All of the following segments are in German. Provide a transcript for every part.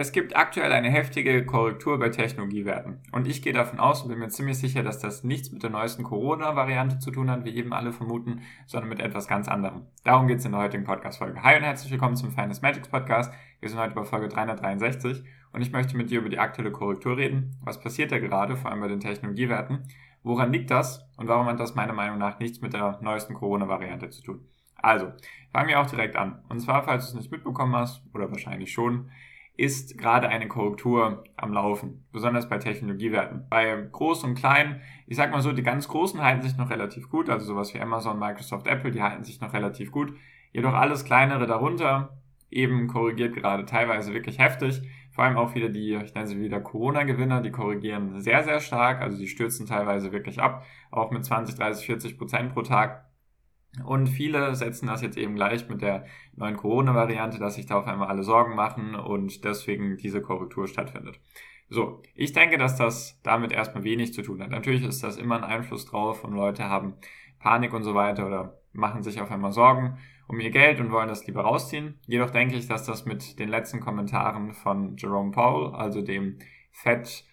Es gibt aktuell eine heftige Korrektur bei Technologiewerten. Und ich gehe davon aus und bin mir ziemlich sicher, dass das nichts mit der neuesten Corona-Variante zu tun hat, wie eben alle vermuten, sondern mit etwas ganz anderem. Darum geht es in der heutigen Podcast-Folge. Hi und herzlich willkommen zum Finest Magics Podcast. Wir sind heute bei Folge 363 und ich möchte mit dir über die aktuelle Korrektur reden. Was passiert da gerade, vor allem bei den Technologiewerten? Woran liegt das und warum hat das meiner Meinung nach nichts mit der neuesten Corona-Variante zu tun? Also, fangen wir auch direkt an. Und zwar, falls du es nicht mitbekommen hast, oder wahrscheinlich schon, ist gerade eine Korrektur am Laufen, besonders bei Technologiewerten. Bei Groß und Klein, ich sag mal so, die ganz Großen halten sich noch relativ gut, also sowas wie Amazon, Microsoft, Apple, die halten sich noch relativ gut. Jedoch alles kleinere darunter eben korrigiert gerade teilweise wirklich heftig. Vor allem auch wieder die, ich nenne sie wieder Corona-Gewinner, die korrigieren sehr, sehr stark, also die stürzen teilweise wirklich ab, auch mit 20, 30, 40 Prozent pro Tag. Und viele setzen das jetzt eben gleich mit der neuen Corona-Variante, dass sich da auf einmal alle Sorgen machen und deswegen diese Korrektur stattfindet. So, ich denke, dass das damit erstmal wenig zu tun hat. Natürlich ist das immer ein Einfluss drauf und Leute haben Panik und so weiter oder machen sich auf einmal Sorgen um ihr Geld und wollen das lieber rausziehen. Jedoch denke ich, dass das mit den letzten Kommentaren von Jerome Powell, also dem Fed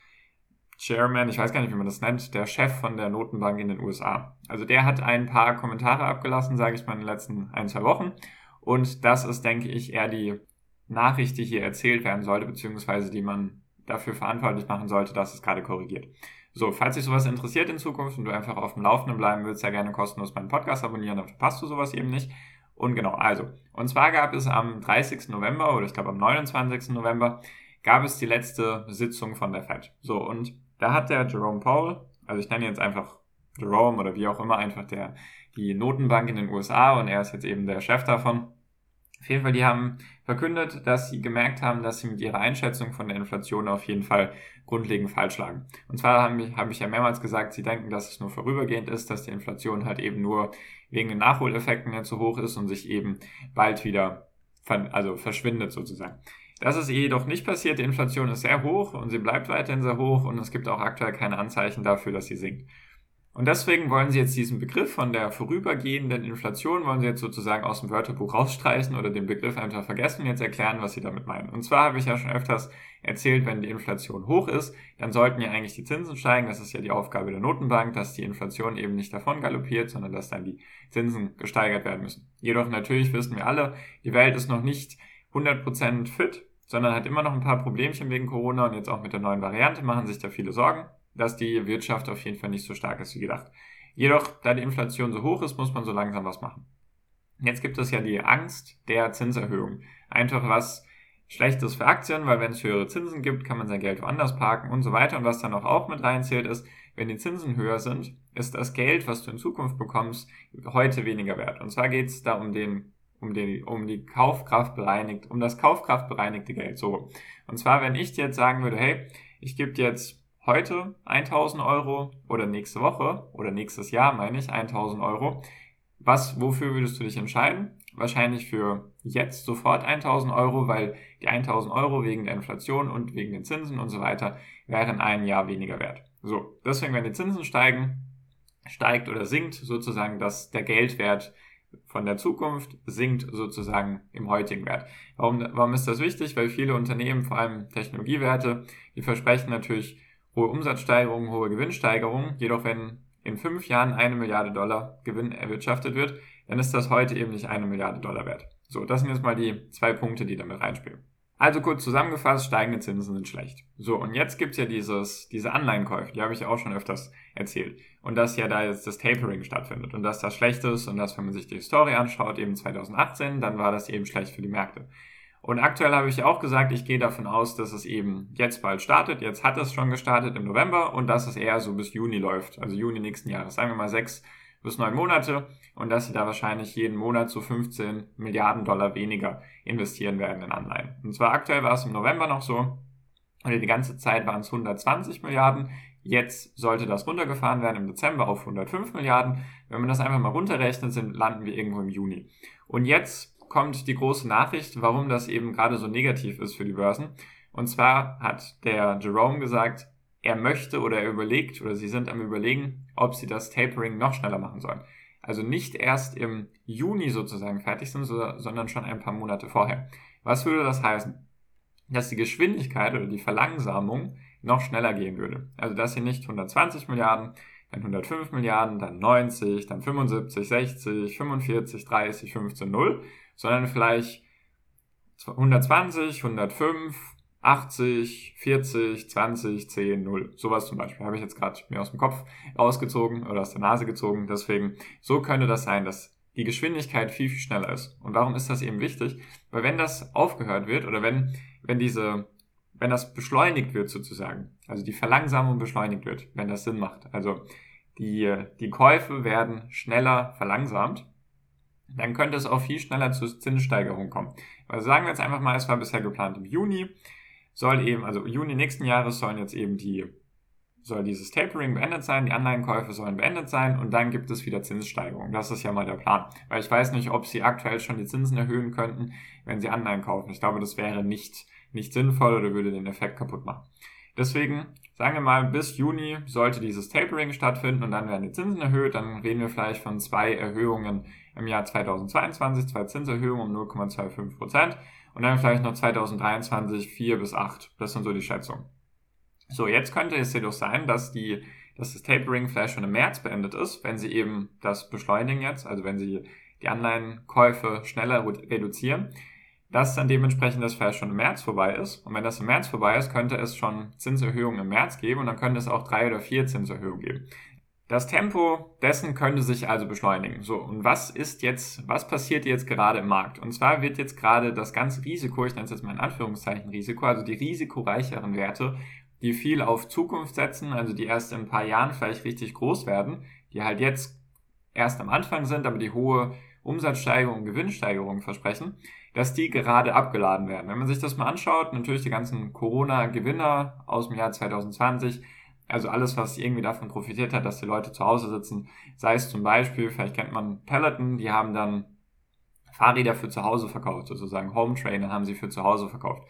Chairman, ich weiß gar nicht, wie man das nennt, der Chef von der Notenbank in den USA. Also der hat ein paar Kommentare abgelassen, sage ich mal, in den letzten ein, zwei Wochen. Und das ist, denke ich, eher die Nachricht, die hier erzählt werden sollte, beziehungsweise die man dafür verantwortlich machen sollte, dass es gerade korrigiert. So, falls dich sowas interessiert in Zukunft und du einfach auf dem Laufenden bleiben willst, sehr gerne kostenlos meinen Podcast abonnieren, dann verpasst du sowas eben nicht. Und genau, also, und zwar gab es am 30. November oder ich glaube am 29. November gab es die letzte Sitzung von der Fed. So, und da hat der Jerome Powell, also ich nenne ihn jetzt einfach Jerome oder wie auch immer, einfach der, die Notenbank in den USA und er ist jetzt eben der Chef davon. Auf jeden Fall, die haben verkündet, dass sie gemerkt haben, dass sie mit ihrer Einschätzung von der Inflation auf jeden Fall grundlegend falsch lagen. Und zwar habe hab ich ja mehrmals gesagt, sie denken, dass es nur vorübergehend ist, dass die Inflation halt eben nur wegen den Nachholeffekten zu hoch ist und sich eben bald wieder also verschwindet sozusagen. Das ist jedoch nicht passiert. Die Inflation ist sehr hoch und sie bleibt weiterhin sehr hoch und es gibt auch aktuell keine Anzeichen dafür, dass sie sinkt. Und deswegen wollen sie jetzt diesen Begriff von der vorübergehenden Inflation, wollen sie jetzt sozusagen aus dem Wörterbuch rausstreichen oder den Begriff einfach vergessen und jetzt erklären, was sie damit meinen. Und zwar habe ich ja schon öfters erzählt, wenn die Inflation hoch ist, dann sollten ja eigentlich die Zinsen steigen. Das ist ja die Aufgabe der Notenbank, dass die Inflation eben nicht davon galoppiert, sondern dass dann die Zinsen gesteigert werden müssen. Jedoch natürlich wissen wir alle, die Welt ist noch nicht 100% fit, sondern hat immer noch ein paar Problemchen wegen Corona und jetzt auch mit der neuen Variante machen sich da viele Sorgen, dass die Wirtschaft auf jeden Fall nicht so stark ist wie gedacht. Jedoch, da die Inflation so hoch ist, muss man so langsam was machen. Jetzt gibt es ja die Angst der Zinserhöhung. Einfach was Schlechtes für Aktien, weil wenn es höhere Zinsen gibt, kann man sein Geld woanders parken und so weiter. Und was dann auch, auch mit reinzählt ist, wenn die Zinsen höher sind, ist das Geld, was du in Zukunft bekommst, heute weniger wert. Und zwar geht es da um den um, den, um die Kaufkraft bereinigt, um das Kaufkraft bereinigte Geld. So. Und zwar, wenn ich dir jetzt sagen würde, hey, ich gebe jetzt heute 1000 Euro oder nächste Woche oder nächstes Jahr meine ich 1000 Euro. Was, wofür würdest du dich entscheiden? Wahrscheinlich für jetzt sofort 1000 Euro, weil die 1000 Euro wegen der Inflation und wegen den Zinsen und so weiter wären ein Jahr weniger wert. So. Deswegen, wenn die Zinsen steigen, steigt oder sinkt sozusagen das, der Geldwert von der Zukunft sinkt sozusagen im heutigen Wert. Warum, warum ist das wichtig? Weil viele Unternehmen, vor allem Technologiewerte, die versprechen natürlich hohe Umsatzsteigerungen, hohe Gewinnsteigerungen. Jedoch wenn in fünf Jahren eine Milliarde Dollar Gewinn erwirtschaftet wird, dann ist das heute eben nicht eine Milliarde Dollar wert. So, das sind jetzt mal die zwei Punkte, die damit reinspielen. Also kurz zusammengefasst, steigende Zinsen sind schlecht. So, und jetzt gibt's ja dieses, diese Anleihenkäufe, die habe ich auch schon öfters erzählt. Und dass ja da jetzt das Tapering stattfindet und dass das schlecht ist und dass, wenn man sich die Historie anschaut, eben 2018, dann war das eben schlecht für die Märkte. Und aktuell habe ich ja auch gesagt, ich gehe davon aus, dass es eben jetzt bald startet. Jetzt hat es schon gestartet im November und dass es eher so bis Juni läuft, also Juni nächsten Jahres. Sagen wir mal sechs bis neun Monate und dass sie da wahrscheinlich jeden Monat so 15 Milliarden Dollar weniger investieren werden in Anleihen. Und zwar aktuell war es im November noch so, und die ganze Zeit waren es 120 Milliarden. Jetzt sollte das runtergefahren werden im Dezember auf 105 Milliarden. Wenn man das einfach mal runterrechnet, sind, landen wir irgendwo im Juni. Und jetzt kommt die große Nachricht, warum das eben gerade so negativ ist für die Börsen. Und zwar hat der Jerome gesagt, er möchte oder er überlegt oder sie sind am Überlegen, ob sie das Tapering noch schneller machen sollen. Also nicht erst im Juni sozusagen fertig sind, sondern schon ein paar Monate vorher. Was würde das heißen? Dass die Geschwindigkeit oder die Verlangsamung noch schneller gehen würde. Also dass sie nicht 120 Milliarden, dann 105 Milliarden, dann 90, dann 75, 60, 45, 30, 15, 0, sondern vielleicht 120, 105, 80, 40, 20, 10, 0. Sowas zum Beispiel habe ich jetzt gerade mir aus dem Kopf rausgezogen oder aus der Nase gezogen. Deswegen, so könnte das sein, dass die Geschwindigkeit viel, viel schneller ist. Und warum ist das eben wichtig? Weil wenn das aufgehört wird oder wenn, wenn diese, wenn das beschleunigt wird sozusagen, also die Verlangsamung beschleunigt wird, wenn das Sinn macht, also die, die Käufe werden schneller verlangsamt, dann könnte es auch viel schneller zu Zinssteigerungen kommen. Also sagen wir jetzt einfach mal, es war bisher geplant im Juni, soll eben, also Juni nächsten Jahres sollen jetzt eben die, soll dieses Tapering beendet sein, die Anleihenkäufe sollen beendet sein und dann gibt es wieder Zinssteigerungen. Das ist ja mal der Plan. Weil ich weiß nicht, ob sie aktuell schon die Zinsen erhöhen könnten, wenn sie Anleihen kaufen. Ich glaube, das wäre nicht, nicht sinnvoll oder würde den Effekt kaputt machen. Deswegen, sagen wir mal, bis Juni sollte dieses Tapering stattfinden und dann werden die Zinsen erhöht. Dann reden wir vielleicht von zwei Erhöhungen im Jahr 2022, zwei Zinserhöhungen um 0,25 Prozent und dann vielleicht noch 2023 4 bis 8. Das sind so die Schätzungen. So, jetzt könnte es jedoch sein, dass die, dass das Tapering vielleicht schon im März beendet ist, wenn sie eben das beschleunigen jetzt, also wenn sie die Anleihenkäufe schneller reduzieren, dass dann dementsprechend das vielleicht schon im März vorbei ist. Und wenn das im März vorbei ist, könnte es schon Zinserhöhungen im März geben und dann könnte es auch drei oder vier Zinserhöhungen geben. Das Tempo dessen könnte sich also beschleunigen. So, und was ist jetzt, was passiert jetzt gerade im Markt? Und zwar wird jetzt gerade das ganze Risiko, ich nenne es jetzt mal in Anführungszeichen Risiko, also die risikoreicheren Werte, die viel auf Zukunft setzen, also die erst in ein paar Jahren vielleicht richtig groß werden, die halt jetzt erst am Anfang sind, aber die hohe Umsatzsteigerung und Gewinnsteigerung versprechen, dass die gerade abgeladen werden. Wenn man sich das mal anschaut, natürlich die ganzen Corona-Gewinner aus dem Jahr 2020, also alles, was irgendwie davon profitiert hat, dass die Leute zu Hause sitzen, sei es zum Beispiel, vielleicht kennt man Peloton, die haben dann Fahrräder für zu Hause verkauft, sozusagen Home Trainer haben sie für zu Hause verkauft.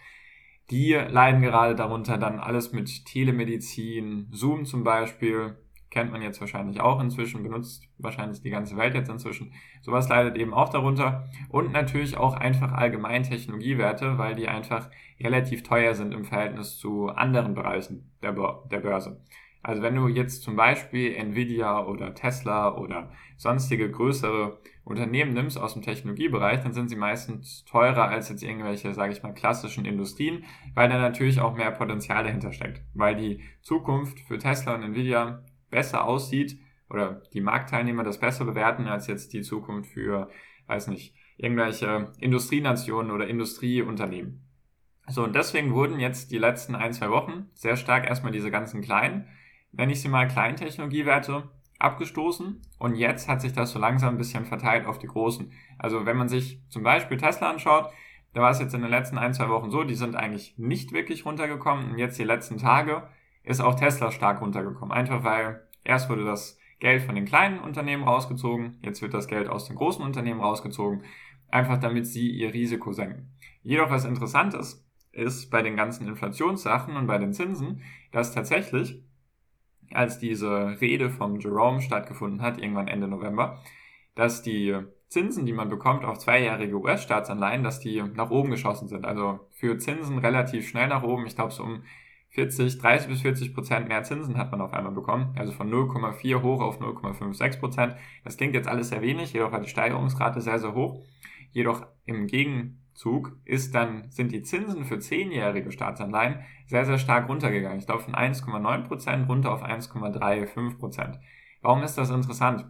Die leiden gerade darunter dann alles mit Telemedizin, Zoom zum Beispiel, kennt man jetzt wahrscheinlich auch inzwischen, benutzt wahrscheinlich die ganze Welt jetzt inzwischen. Sowas leidet eben auch darunter. Und natürlich auch einfach allgemein Technologiewerte, weil die einfach relativ teuer sind im Verhältnis zu anderen Bereichen der, der Börse. Also wenn du jetzt zum Beispiel Nvidia oder Tesla oder sonstige größere Unternehmen nimmst aus dem Technologiebereich, dann sind sie meistens teurer als jetzt irgendwelche, sage ich mal, klassischen Industrien, weil da natürlich auch mehr Potenzial dahinter steckt. Weil die Zukunft für Tesla und Nvidia besser aussieht oder die Marktteilnehmer das besser bewerten als jetzt die Zukunft für, weiß nicht, irgendwelche Industrienationen oder Industrieunternehmen. So, und deswegen wurden jetzt die letzten ein, zwei Wochen sehr stark erstmal diese ganzen kleinen, nenne ich sie mal Kleintechnologiewerte, abgestoßen und jetzt hat sich das so langsam ein bisschen verteilt auf die großen. Also wenn man sich zum Beispiel Tesla anschaut, da war es jetzt in den letzten ein, zwei Wochen so, die sind eigentlich nicht wirklich runtergekommen und jetzt die letzten Tage ist auch Tesla stark runtergekommen. Einfach weil erst wurde das Geld von den kleinen Unternehmen rausgezogen, jetzt wird das Geld aus den großen Unternehmen rausgezogen, einfach damit sie ihr Risiko senken. Jedoch was interessant ist, ist bei den ganzen Inflationssachen und bei den Zinsen, dass tatsächlich, als diese Rede vom Jerome stattgefunden hat, irgendwann Ende November, dass die Zinsen, die man bekommt auf zweijährige US-Staatsanleihen, dass die nach oben geschossen sind. Also für Zinsen relativ schnell nach oben. Ich glaube, so um 40, 30 bis 40 Prozent mehr Zinsen hat man auf einmal bekommen. Also von 0,4 hoch auf 0,56 Prozent. Das klingt jetzt alles sehr wenig, jedoch war die Steigerungsrate sehr, sehr hoch. Jedoch im Gegenzug ist dann, sind die Zinsen für 10-jährige Staatsanleihen sehr, sehr stark runtergegangen. Ich glaube von 1,9 Prozent runter auf 1,35 Prozent. Warum ist das interessant?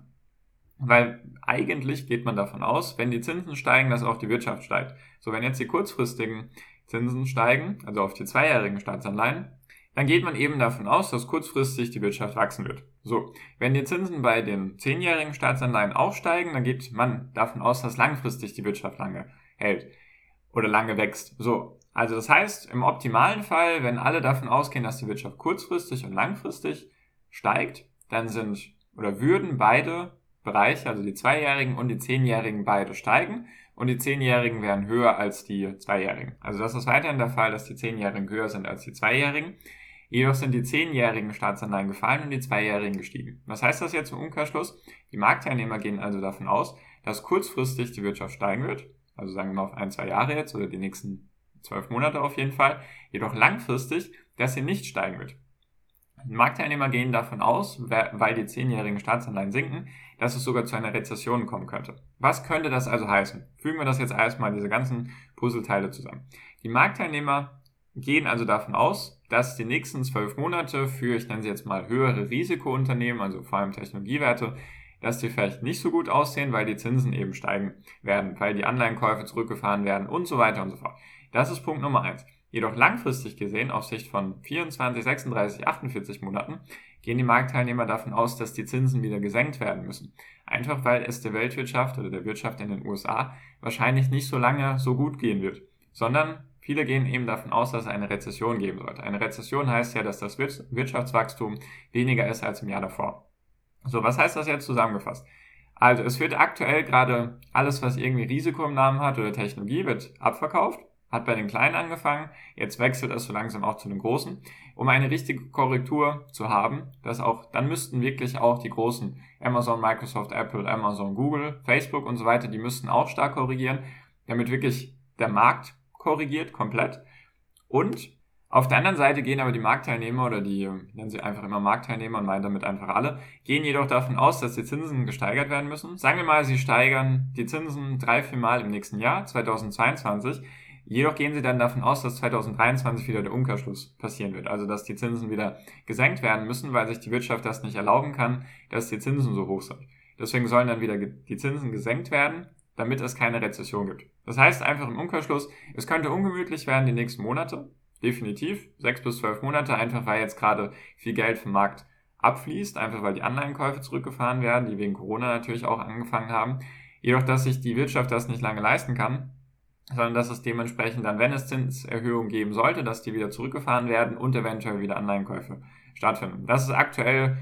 Weil eigentlich geht man davon aus, wenn die Zinsen steigen, dass auch die Wirtschaft steigt. So, wenn jetzt die kurzfristigen Zinsen steigen, also auf die zweijährigen Staatsanleihen, dann geht man eben davon aus, dass kurzfristig die Wirtschaft wachsen wird. So, wenn die Zinsen bei den zehnjährigen Staatsanleihen auch steigen, dann geht man davon aus, dass langfristig die Wirtschaft lange hält oder lange wächst. So, also das heißt, im optimalen Fall, wenn alle davon ausgehen, dass die Wirtschaft kurzfristig und langfristig steigt, dann sind oder würden beide Bereiche, also die Zweijährigen und die Zehnjährigen beide steigen und die Zehnjährigen wären höher als die Zweijährigen. Also das ist weiterhin der Fall, dass die Zehnjährigen höher sind als die Zweijährigen. Jedoch sind die zehnjährigen Staatsanleihen gefallen und die zweijährigen gestiegen. Was heißt das jetzt im Umkehrschluss? Die Marktteilnehmer gehen also davon aus, dass kurzfristig die Wirtschaft steigen wird, also sagen wir mal auf ein, zwei Jahre jetzt oder die nächsten zwölf Monate auf jeden Fall, jedoch langfristig, dass sie nicht steigen wird. Marktteilnehmer gehen davon aus, weil die zehnjährigen Staatsanleihen sinken, dass es sogar zu einer Rezession kommen könnte. Was könnte das also heißen? Fügen wir das jetzt erstmal diese ganzen Puzzleteile zusammen. Die Marktteilnehmer gehen also davon aus, dass die nächsten zwölf Monate für, ich nenne sie jetzt mal, höhere Risikounternehmen, also vor allem Technologiewerte, dass die vielleicht nicht so gut aussehen, weil die Zinsen eben steigen werden, weil die Anleihenkäufe zurückgefahren werden und so weiter und so fort. Das ist Punkt Nummer eins. Jedoch langfristig gesehen, auf Sicht von 24, 36, 48 Monaten, gehen die Marktteilnehmer davon aus, dass die Zinsen wieder gesenkt werden müssen. Einfach weil es der Weltwirtschaft oder der Wirtschaft in den USA wahrscheinlich nicht so lange so gut gehen wird, sondern Viele gehen eben davon aus, dass es eine Rezession geben sollte. Eine Rezession heißt ja, dass das Wirtschaftswachstum weniger ist als im Jahr davor. So, was heißt das jetzt zusammengefasst? Also, es wird aktuell gerade alles, was irgendwie Risiko im Namen hat oder Technologie, wird abverkauft. Hat bei den Kleinen angefangen, jetzt wechselt es so langsam auch zu den Großen. Um eine richtige Korrektur zu haben, dass auch, dann müssten wirklich auch die großen Amazon, Microsoft, Apple, Amazon, Google, Facebook und so weiter, die müssten auch stark korrigieren, damit wirklich der Markt korrigiert komplett. Und auf der anderen Seite gehen aber die Marktteilnehmer oder die, nennen sie einfach immer Marktteilnehmer und meinen damit einfach alle, gehen jedoch davon aus, dass die Zinsen gesteigert werden müssen. Sagen wir mal, sie steigern die Zinsen drei, vier Mal im nächsten Jahr, 2022. Jedoch gehen sie dann davon aus, dass 2023 wieder der Umkehrschluss passieren wird. Also, dass die Zinsen wieder gesenkt werden müssen, weil sich die Wirtschaft das nicht erlauben kann, dass die Zinsen so hoch sind. Deswegen sollen dann wieder die Zinsen gesenkt werden damit es keine Rezession gibt. Das heißt einfach im Umkehrschluss, es könnte ungemütlich werden die nächsten Monate, definitiv, sechs bis zwölf Monate, einfach weil jetzt gerade viel Geld vom Markt abfließt, einfach weil die Anleihenkäufe zurückgefahren werden, die wegen Corona natürlich auch angefangen haben. Jedoch, dass sich die Wirtschaft das nicht lange leisten kann, sondern dass es dementsprechend dann, wenn es Zinserhöhungen geben sollte, dass die wieder zurückgefahren werden und eventuell wieder Anleihenkäufe stattfinden. Das ist aktuell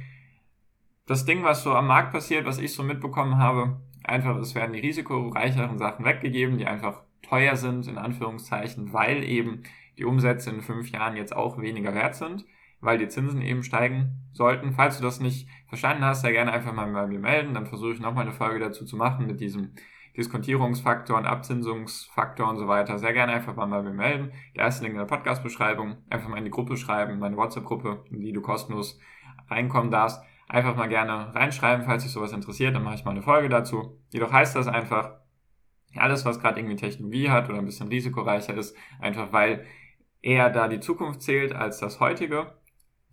das Ding, was so am Markt passiert, was ich so mitbekommen habe einfach, es werden die risikoreicheren Sachen weggegeben, die einfach teuer sind, in Anführungszeichen, weil eben die Umsätze in fünf Jahren jetzt auch weniger wert sind, weil die Zinsen eben steigen sollten. Falls du das nicht verstanden hast, sehr gerne einfach mal bei mir melden, dann versuche ich nochmal eine Folge dazu zu machen mit diesem Diskontierungsfaktor und Abzinsungsfaktor und so weiter. Sehr gerne einfach mal bei mir melden. Der erste Link in der Podcast-Beschreibung. Einfach mal in die Gruppe schreiben, meine WhatsApp-Gruppe, in die du kostenlos reinkommen darfst einfach mal gerne reinschreiben, falls dich sowas interessiert, dann mache ich mal eine Folge dazu. Jedoch heißt das einfach, alles, was gerade irgendwie Technologie hat oder ein bisschen risikoreicher ist, einfach weil eher da die Zukunft zählt als das heutige.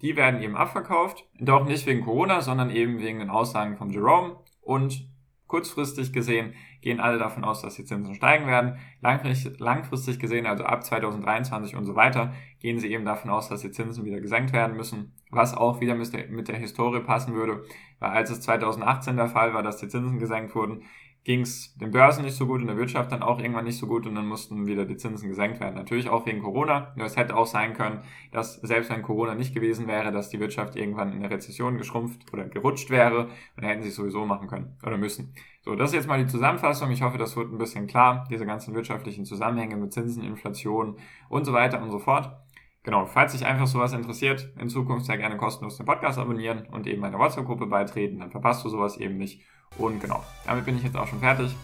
Die werden eben abverkauft, doch nicht wegen Corona, sondern eben wegen den Aussagen von Jerome und kurzfristig gesehen gehen alle davon aus, dass die Zinsen steigen werden. Langfristig gesehen, also ab 2023 und so weiter, gehen sie eben davon aus, dass die Zinsen wieder gesenkt werden müssen, was auch wieder mit der, Historie passen würde, weil als es 2018 der Fall war, dass die Zinsen gesenkt wurden, ging es den Börsen nicht so gut und der Wirtschaft dann auch irgendwann nicht so gut und dann mussten wieder die Zinsen gesenkt werden. Natürlich auch wegen Corona. Nur es hätte auch sein können, dass selbst wenn Corona nicht gewesen wäre, dass die Wirtschaft irgendwann in eine Rezession geschrumpft oder gerutscht wäre und hätten sie es sowieso machen können oder müssen. So, das ist jetzt mal die Zusammenfassung. Ich hoffe, das wird ein bisschen klar, diese ganzen wirtschaftlichen Zusammenhänge mit Zinsen, Inflation und so weiter und so fort. Genau, falls dich einfach sowas interessiert, in Zukunft sehr gerne kostenlos den Podcast abonnieren und eben meiner WhatsApp-Gruppe beitreten, dann verpasst du sowas eben nicht. Und genau, damit bin ich jetzt auch schon fertig.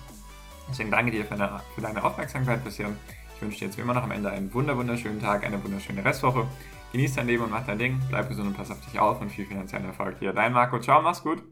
Deswegen danke dir für deine, für deine Aufmerksamkeit bisher. Ich wünsche dir jetzt wie immer noch am Ende einen wunderschönen Tag, eine wunderschöne Restwoche. Genieß dein Leben und mach dein Ding, bleib gesund und pass auf dich auf und viel finanziellen Erfolg. Hier, dein Marco. Ciao, mach's gut.